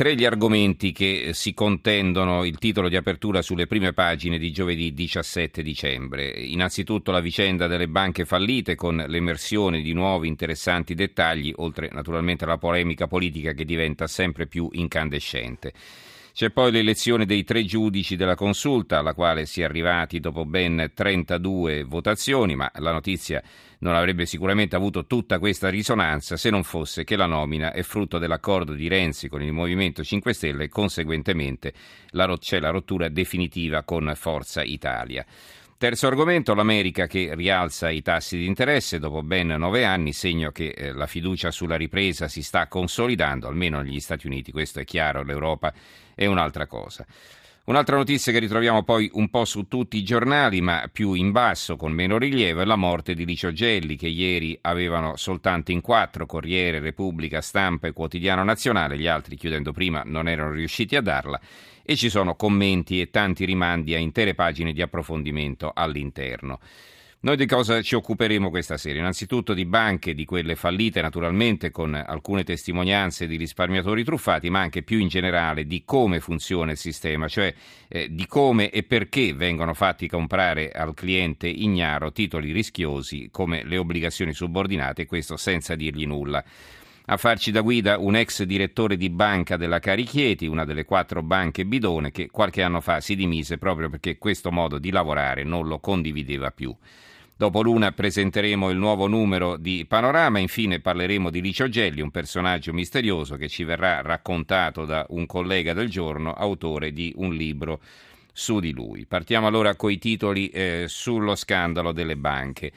Tre gli argomenti che si contendono il titolo di apertura sulle prime pagine di giovedì 17 dicembre. Innanzitutto la vicenda delle banche fallite con l'emersione di nuovi interessanti dettagli, oltre naturalmente alla polemica politica che diventa sempre più incandescente. C'è poi l'elezione dei tre giudici della consulta, alla quale si è arrivati dopo ben 32 votazioni, ma la notizia non avrebbe sicuramente avuto tutta questa risonanza se non fosse che la nomina è frutto dell'accordo di Renzi con il Movimento 5 Stelle e conseguentemente la, c'è la rottura definitiva con Forza Italia. Terzo argomento, l'America che rialza i tassi di interesse dopo ben nove anni, segno che eh, la fiducia sulla ripresa si sta consolidando, almeno negli Stati Uniti, questo è chiaro, l'Europa è un'altra cosa. Un'altra notizia che ritroviamo poi un po' su tutti i giornali, ma più in basso, con meno rilievo, è la morte di Licio Gelli, che ieri avevano soltanto in quattro, Corriere, Repubblica, Stampa e Quotidiano Nazionale, gli altri, chiudendo prima, non erano riusciti a darla e ci sono commenti e tanti rimandi a intere pagine di approfondimento all'interno. Noi di cosa ci occuperemo questa sera? Innanzitutto di banche, di quelle fallite naturalmente con alcune testimonianze di risparmiatori truffati, ma anche più in generale di come funziona il sistema, cioè eh, di come e perché vengono fatti comprare al cliente ignaro titoli rischiosi come le obbligazioni subordinate, questo senza dirgli nulla. A farci da guida un ex direttore di banca della Carichieti, una delle quattro banche bidone, che qualche anno fa si dimise proprio perché questo modo di lavorare non lo condivideva più. Dopo l'una presenteremo il nuovo numero di Panorama, infine parleremo di Licio Gelli, un personaggio misterioso che ci verrà raccontato da un collega del giorno, autore di un libro su di lui. Partiamo allora coi titoli eh, sullo scandalo delle banche.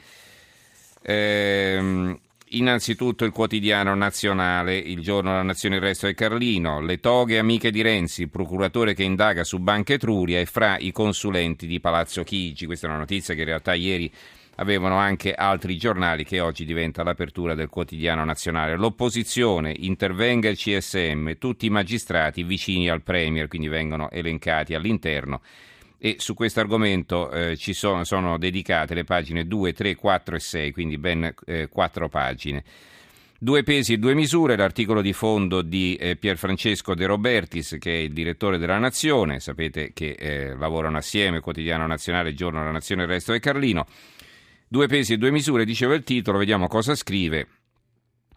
Ehm, Innanzitutto il quotidiano nazionale, il giorno della nazione il resto è Carlino, le toghe amiche di Renzi, il procuratore che indaga su Banca Etruria e fra i consulenti di Palazzo Chigi. Questa è una notizia che in realtà ieri avevano anche altri giornali che oggi diventa l'apertura del quotidiano nazionale. L'opposizione intervenga il CSM, tutti i magistrati vicini al Premier, quindi vengono elencati all'interno e su questo argomento eh, ci sono, sono, dedicate le pagine 2, 3, 4 e 6, quindi ben eh, 4 pagine. Due pesi e due misure, l'articolo di fondo di eh, Pierfrancesco De Robertis, che è il direttore della Nazione, sapete che eh, lavorano assieme, Quotidiano Nazionale, Giorno della Nazione, il resto è Carlino. Due pesi e due misure, diceva il titolo, vediamo cosa scrive.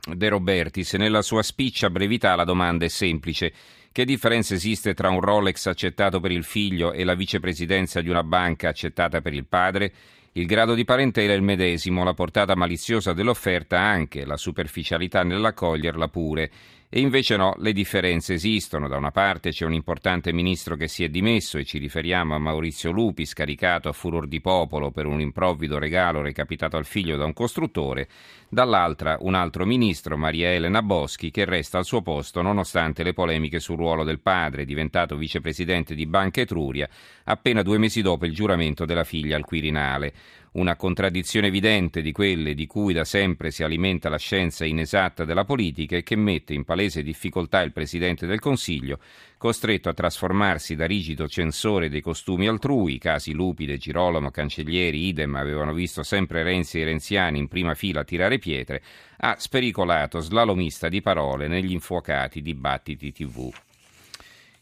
De Robertis, nella sua spiccia brevità la domanda è semplice. Che differenza esiste tra un Rolex accettato per il figlio e la vicepresidenza di una banca accettata per il padre? Il grado di parentela è il medesimo, la portata maliziosa dell'offerta anche, la superficialità nell'accoglierla pure. E invece no, le differenze esistono. Da una parte c'è un importante ministro che si è dimesso e ci riferiamo a Maurizio Lupi, scaricato a furor di popolo per un improvvido regalo recapitato al figlio da un costruttore, dall'altra un altro ministro, Maria Elena Boschi, che resta al suo posto nonostante le polemiche sul ruolo del padre, diventato vicepresidente di Banca Etruria, appena due mesi dopo il giuramento della figlia al Quirinale una contraddizione evidente di quelle di cui da sempre si alimenta la scienza inesatta della politica e che mette in palese difficoltà il Presidente del Consiglio, costretto a trasformarsi da rigido censore dei costumi altrui, i casi Lupide, Girolamo, Cancellieri, idem avevano visto sempre Renzi e Renziani in prima fila tirare pietre, a spericolato slalomista di parole negli infuocati dibattiti tv.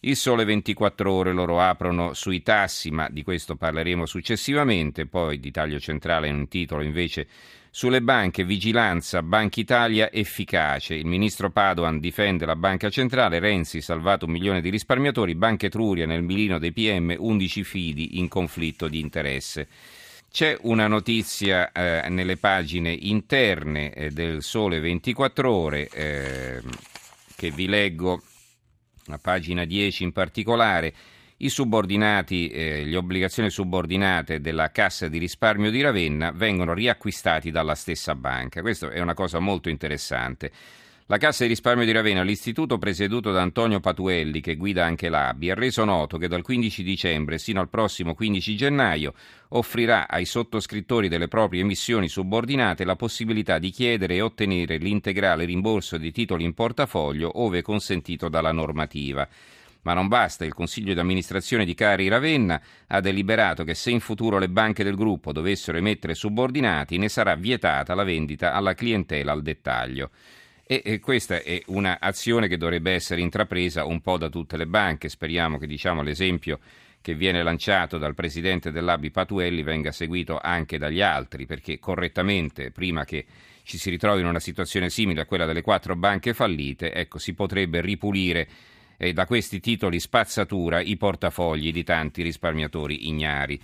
Il sole 24 ore loro aprono sui tassi, ma di questo parleremo successivamente. Poi di taglio centrale in un titolo invece sulle banche, vigilanza, Banca Italia efficace. Il ministro Padoan difende la banca centrale, Renzi salvato un milione di risparmiatori, Banca Etruria nel milino dei PM, 11 fidi in conflitto di interesse. C'è una notizia eh, nelle pagine interne eh, del Sole 24 ore eh, che vi leggo a pagina 10 in particolare, i subordinati, eh, le obbligazioni subordinate della Cassa di risparmio di Ravenna vengono riacquistati dalla stessa banca. Questa è una cosa molto interessante. La Cassa di risparmio di Ravenna, l'istituto presieduto da Antonio Patuelli, che guida anche l'ABI, ha reso noto che dal 15 dicembre sino al prossimo 15 gennaio offrirà ai sottoscrittori delle proprie emissioni subordinate la possibilità di chiedere e ottenere l'integrale rimborso di titoli in portafoglio ove consentito dalla normativa. Ma non basta, il Consiglio di amministrazione di Cari Ravenna ha deliberato che se in futuro le banche del gruppo dovessero emettere subordinati ne sarà vietata la vendita alla clientela al dettaglio. E, e questa è un'azione che dovrebbe essere intrapresa un po' da tutte le banche. Speriamo che diciamo, l'esempio che viene lanciato dal presidente dell'Abi Patuelli venga seguito anche dagli altri, perché correttamente, prima che ci si ritrovi in una situazione simile a quella delle quattro banche fallite, ecco, si potrebbe ripulire eh, da questi titoli spazzatura i portafogli di tanti risparmiatori ignari.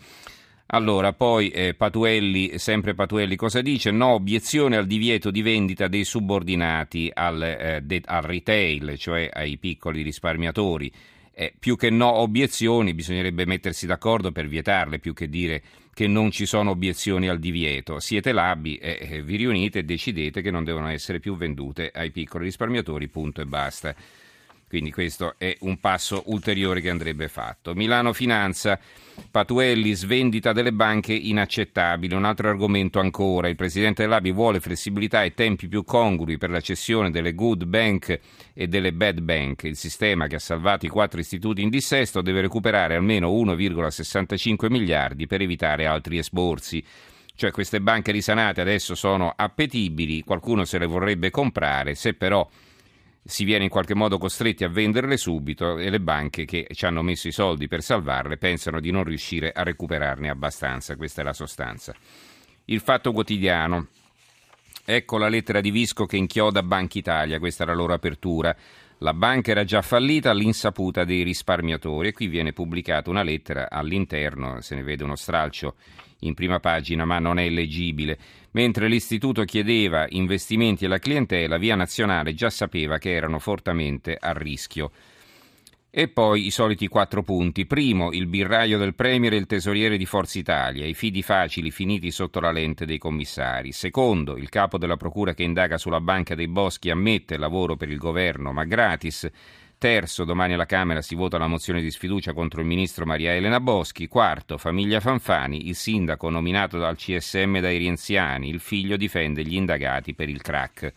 Allora, poi eh, Patuelli, sempre Patuelli, cosa dice? No obiezione al divieto di vendita dei subordinati al, eh, de, al retail, cioè ai piccoli risparmiatori. Eh, più che no obiezioni, bisognerebbe mettersi d'accordo per vietarle, più che dire che non ci sono obiezioni al divieto. Siete labi, eh, vi riunite e decidete che non devono essere più vendute ai piccoli risparmiatori, punto e basta. Quindi questo è un passo ulteriore che andrebbe fatto. Milano Finanza, Patuelli, svendita delle banche inaccettabile. Un altro argomento ancora. Il presidente dell'ABI vuole flessibilità e tempi più congrui per la cessione delle good bank e delle bad bank. Il sistema che ha salvato i quattro istituti in dissesto deve recuperare almeno 1,65 miliardi per evitare altri esborsi. Cioè queste banche risanate adesso sono appetibili, qualcuno se le vorrebbe comprare, se però si viene in qualche modo costretti a venderle subito e le banche che ci hanno messo i soldi per salvarle pensano di non riuscire a recuperarne abbastanza, questa è la sostanza. Il fatto quotidiano. Ecco la lettera di Visco che inchioda Banca Italia, questa era la loro apertura. La banca era già fallita all'insaputa dei risparmiatori e qui viene pubblicata una lettera all'interno, se ne vede uno stralcio in prima pagina, ma non è leggibile. Mentre l'istituto chiedeva investimenti alla clientela, Via Nazionale già sapeva che erano fortemente a rischio. E poi i soliti quattro punti. Primo, il birraio del Premier e il tesoriere di Forza Italia, i fidi facili finiti sotto la lente dei commissari. Secondo, il capo della procura che indaga sulla Banca dei Boschi ammette lavoro per il governo, ma gratis. Terzo, domani alla Camera si vota la mozione di sfiducia contro il ministro Maria Elena Boschi. Quarto, famiglia Fanfani, il sindaco nominato dal CSM dai Rienziani, il figlio difende gli indagati per il crack.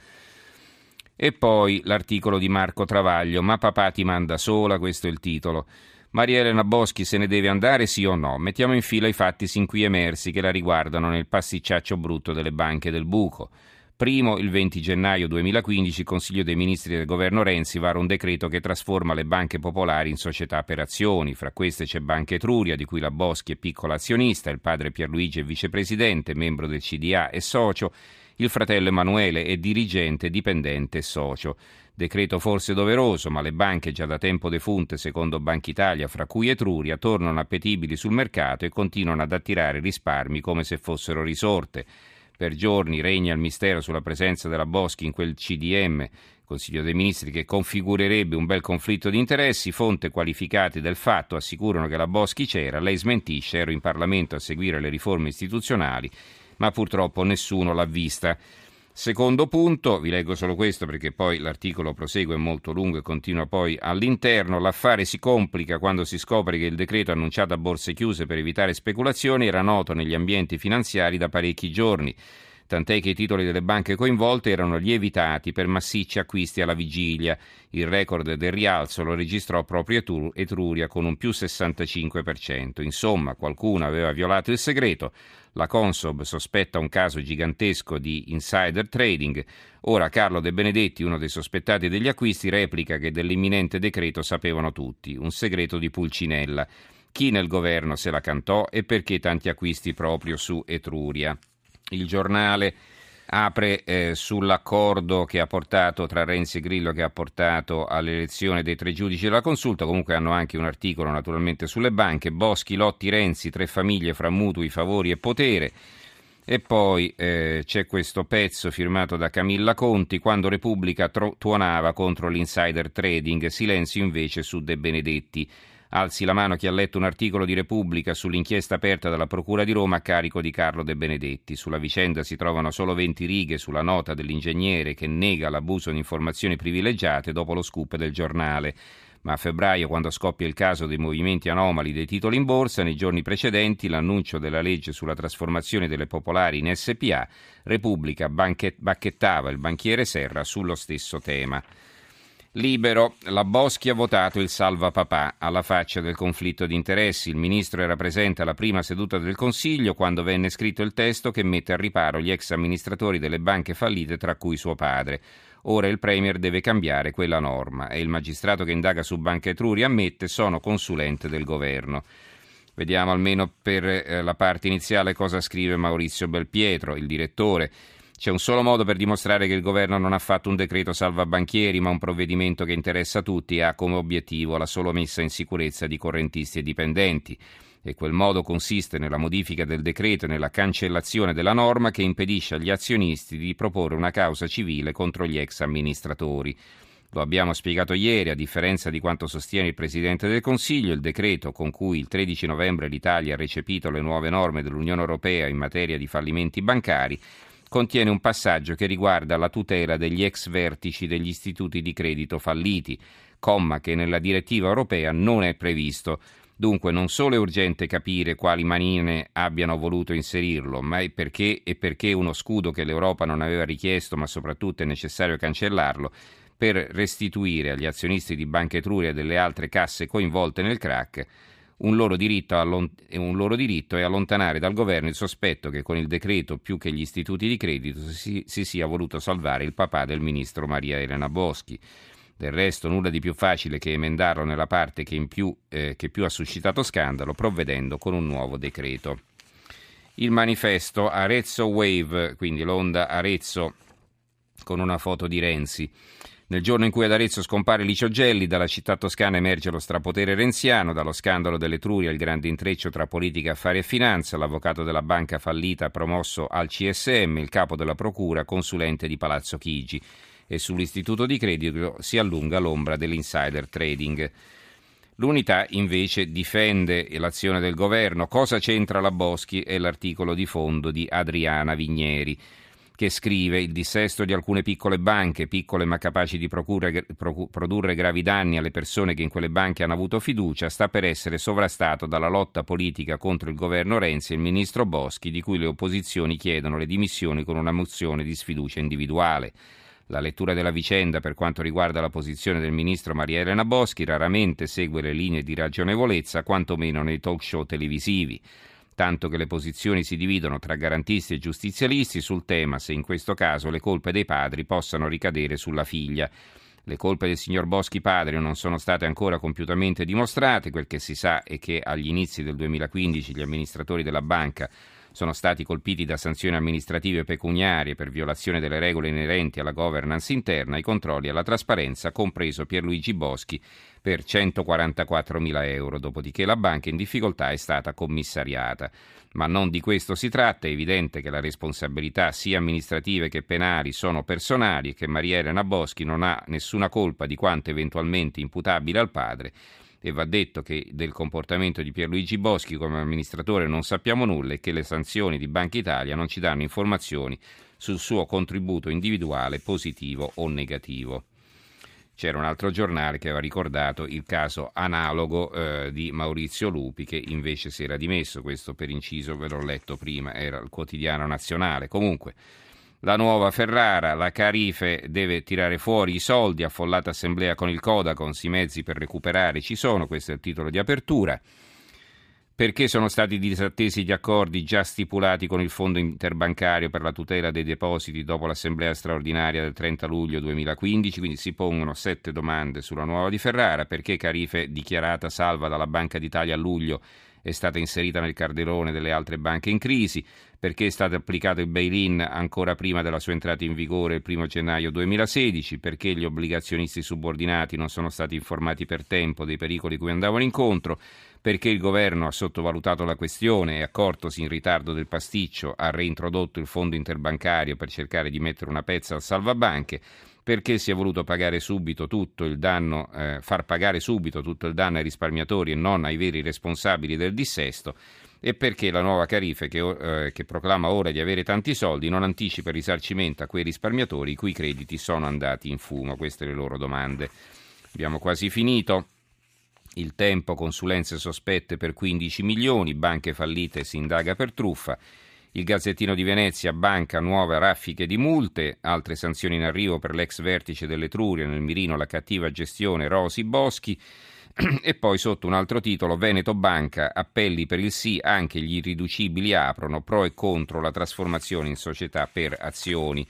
E poi l'articolo di Marco Travaglio, ma papà ti manda sola, questo è il titolo. Maria Elena Boschi se ne deve andare sì o no? Mettiamo in fila i fatti sin qui emersi che la riguardano nel passicciaccio brutto delle banche del buco. Primo, il 20 gennaio 2015, il Consiglio dei Ministri del governo Renzi vara un decreto che trasforma le banche popolari in società per azioni. Fra queste c'è Banca Etruria, di cui la Boschi è piccola azionista, il padre Pierluigi è vicepresidente, membro del CDA e socio, il fratello Emanuele è dirigente, dipendente e socio. Decreto forse doveroso, ma le banche già da tempo defunte, secondo Banca Italia, fra cui Etruria, tornano appetibili sul mercato e continuano ad attirare risparmi come se fossero risorte. Per giorni regna il mistero sulla presenza della Boschi in quel CDM, Consiglio dei Ministri, che configurerebbe un bel conflitto di interessi. Fonte qualificate del fatto assicurano che la Boschi c'era, lei smentisce, ero in Parlamento a seguire le riforme istituzionali, ma purtroppo nessuno l'ha vista. Secondo punto, vi leggo solo questo perché poi l'articolo prosegue molto lungo e continua poi all'interno, l'affare si complica quando si scopre che il decreto annunciato a borse chiuse per evitare speculazioni era noto negli ambienti finanziari da parecchi giorni tant'è che i titoli delle banche coinvolte erano lievitati per massicci acquisti alla vigilia. Il record del rialzo lo registrò proprio Etruria con un più 65%. Insomma, qualcuno aveva violato il segreto. La Consob sospetta un caso gigantesco di insider trading. Ora Carlo De Benedetti, uno dei sospettati degli acquisti, replica che dell'imminente decreto sapevano tutti. Un segreto di Pulcinella. Chi nel governo se la cantò e perché tanti acquisti proprio su Etruria? Il giornale apre eh, sull'accordo che ha portato tra Renzi e Grillo che ha portato all'elezione dei tre giudici della consulta, comunque hanno anche un articolo naturalmente sulle banche, Boschi, Lotti, Renzi, tre famiglie fra mutui, favori e potere. E poi eh, c'è questo pezzo firmato da Camilla Conti quando Repubblica tro- tuonava contro l'insider trading, silenzio invece su De Benedetti. Alzi la mano chi ha letto un articolo di Repubblica sull'inchiesta aperta dalla Procura di Roma a carico di Carlo De Benedetti. Sulla vicenda si trovano solo 20 righe sulla nota dell'ingegnere che nega l'abuso di informazioni privilegiate dopo lo scoop del giornale. Ma a febbraio, quando scoppia il caso dei movimenti anomali dei titoli in borsa, nei giorni precedenti l'annuncio della legge sulla trasformazione delle popolari in SPA, Repubblica bacchettava il banchiere Serra sullo stesso tema. Libero, la Boschi ha votato il salva papà alla faccia del conflitto di interessi. Il ministro era presente alla prima seduta del Consiglio quando venne scritto il testo che mette a riparo gli ex amministratori delle banche fallite, tra cui suo padre. Ora il Premier deve cambiare quella norma e il magistrato che indaga su Banca Etruria ammette sono consulente del governo. Vediamo almeno per eh, la parte iniziale cosa scrive Maurizio Belpietro, il direttore. C'è un solo modo per dimostrare che il governo non ha fatto un decreto salva banchieri, ma un provvedimento che interessa tutti e ha come obiettivo la sola messa in sicurezza di correntisti e dipendenti. E quel modo consiste nella modifica del decreto e nella cancellazione della norma che impedisce agli azionisti di proporre una causa civile contro gli ex amministratori. Lo abbiamo spiegato ieri, a differenza di quanto sostiene il Presidente del Consiglio, il decreto con cui il 13 novembre l'Italia ha recepito le nuove norme dell'Unione Europea in materia di fallimenti bancari contiene un passaggio che riguarda la tutela degli ex vertici degli istituti di credito falliti, comma che nella direttiva europea non è previsto. Dunque non solo è urgente capire quali manine abbiano voluto inserirlo, ma è perché e perché uno scudo che l'Europa non aveva richiesto, ma soprattutto è necessario cancellarlo, per restituire agli azionisti di Banca Etruria e delle altre casse coinvolte nel crack un loro, un loro, diritto è allontanare dal governo il sospetto che con il decreto più che gli istituti di credito si, si sia voluto salvare il papà del ministro Maria Elena Boschi. Del resto nulla di più facile che emendarlo nella parte che, più, eh, che più ha suscitato scandalo, provvedendo con un nuovo decreto. Il manifesto Arezzo Wave, quindi l'onda Arezzo con una foto di Renzi. Nel giorno in cui ad Arezzo scompare Licio Gelli, dalla città toscana emerge lo strapotere renziano, dallo scandalo dell'Etruria il grande intreccio tra politica, affari e finanza, l'avvocato della banca fallita promosso al CSM, il capo della procura, consulente di Palazzo Chigi. E sull'istituto di credito si allunga l'ombra dell'insider trading. L'unità invece difende l'azione del governo. Cosa c'entra la Boschi? È l'articolo di fondo di Adriana Vigneri che scrive il dissesto di alcune piccole banche, piccole ma capaci di procure, produrre gravi danni alle persone che in quelle banche hanno avuto fiducia, sta per essere sovrastato dalla lotta politica contro il governo Renzi e il ministro Boschi, di cui le opposizioni chiedono le dimissioni con una mozione di sfiducia individuale. La lettura della vicenda per quanto riguarda la posizione del ministro Maria Elena Boschi raramente segue le linee di ragionevolezza, quantomeno nei talk show televisivi tanto che le posizioni si dividono tra garantisti e giustizialisti sul tema se in questo caso le colpe dei padri possano ricadere sulla figlia. Le colpe del signor Boschi padre non sono state ancora compiutamente dimostrate, quel che si sa è che agli inizi del 2015 gli amministratori della banca sono stati colpiti da sanzioni amministrative pecuniarie per violazione delle regole inerenti alla governance interna, ai controlli e alla trasparenza, compreso Pierluigi Boschi, per 144 mila euro, dopodiché la banca in difficoltà è stata commissariata. Ma non di questo si tratta, è evidente che la responsabilità sia amministrative che penali sono personali e che Maria Elena Boschi non ha nessuna colpa di quanto eventualmente imputabile al padre e va detto che del comportamento di Pierluigi Boschi come amministratore non sappiamo nulla e che le sanzioni di Banca Italia non ci danno informazioni sul suo contributo individuale positivo o negativo. C'era un altro giornale che aveva ricordato il caso analogo eh, di Maurizio Lupi che invece si era dimesso, questo per inciso ve l'ho letto prima, era il quotidiano nazionale. Comunque, la nuova Ferrara, la Carife deve tirare fuori i soldi, affollata assemblea con il Codacons, i mezzi per recuperare ci sono, questo è il titolo di apertura. Perché sono stati disattesi gli accordi già stipulati con il Fondo interbancario per la tutela dei depositi dopo l'assemblea straordinaria del 30 luglio 2015? Quindi si pongono sette domande sulla nuova di Ferrara. Perché Carife, dichiarata salva dalla Banca d'Italia a luglio, è stata inserita nel carderone delle altre banche in crisi, perché è stato applicato il bail-in ancora prima della sua entrata in vigore il 1 gennaio 2016, perché gli obbligazionisti subordinati non sono stati informati per tempo dei pericoli cui andavano incontro, perché il governo ha sottovalutato la questione e accortosi in ritardo del pasticcio ha reintrodotto il fondo interbancario per cercare di mettere una pezza al salvabanche, perché si è voluto pagare subito tutto il danno, eh, far pagare subito tutto il danno ai risparmiatori e non ai veri responsabili del dissesto e perché la nuova Carife che, eh, che, proclama ora di avere tanti soldi non anticipa il risarcimento a quei risparmiatori i cui crediti sono andati in fumo. Queste le loro domande. Abbiamo quasi finito. Il tempo, consulenze sospette per 15 milioni, banche fallite, si indaga per truffa. Il Gazzettino di Venezia, banca nuove raffiche di multe, altre sanzioni in arrivo per l'ex vertice dell'Etruria, nel mirino la cattiva gestione Rosi Boschi e poi sotto un altro titolo Veneto Banca, appelli per il sì, anche gli irriducibili aprono, pro e contro la trasformazione in società per azioni.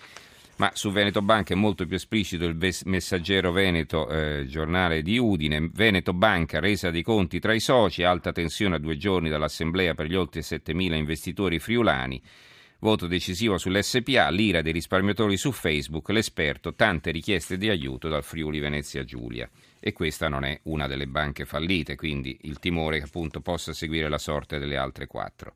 Ma su Veneto Banca è molto più esplicito il messaggero Veneto, eh, giornale di Udine. Veneto Banca, resa dei conti tra i soci, alta tensione a due giorni dall'assemblea per gli oltre 7.000 investitori friulani. Voto decisivo sull'SPA, l'ira dei risparmiatori su Facebook, l'esperto, tante richieste di aiuto dal Friuli Venezia Giulia. E questa non è una delle banche fallite, quindi il timore che appunto possa seguire la sorte delle altre quattro.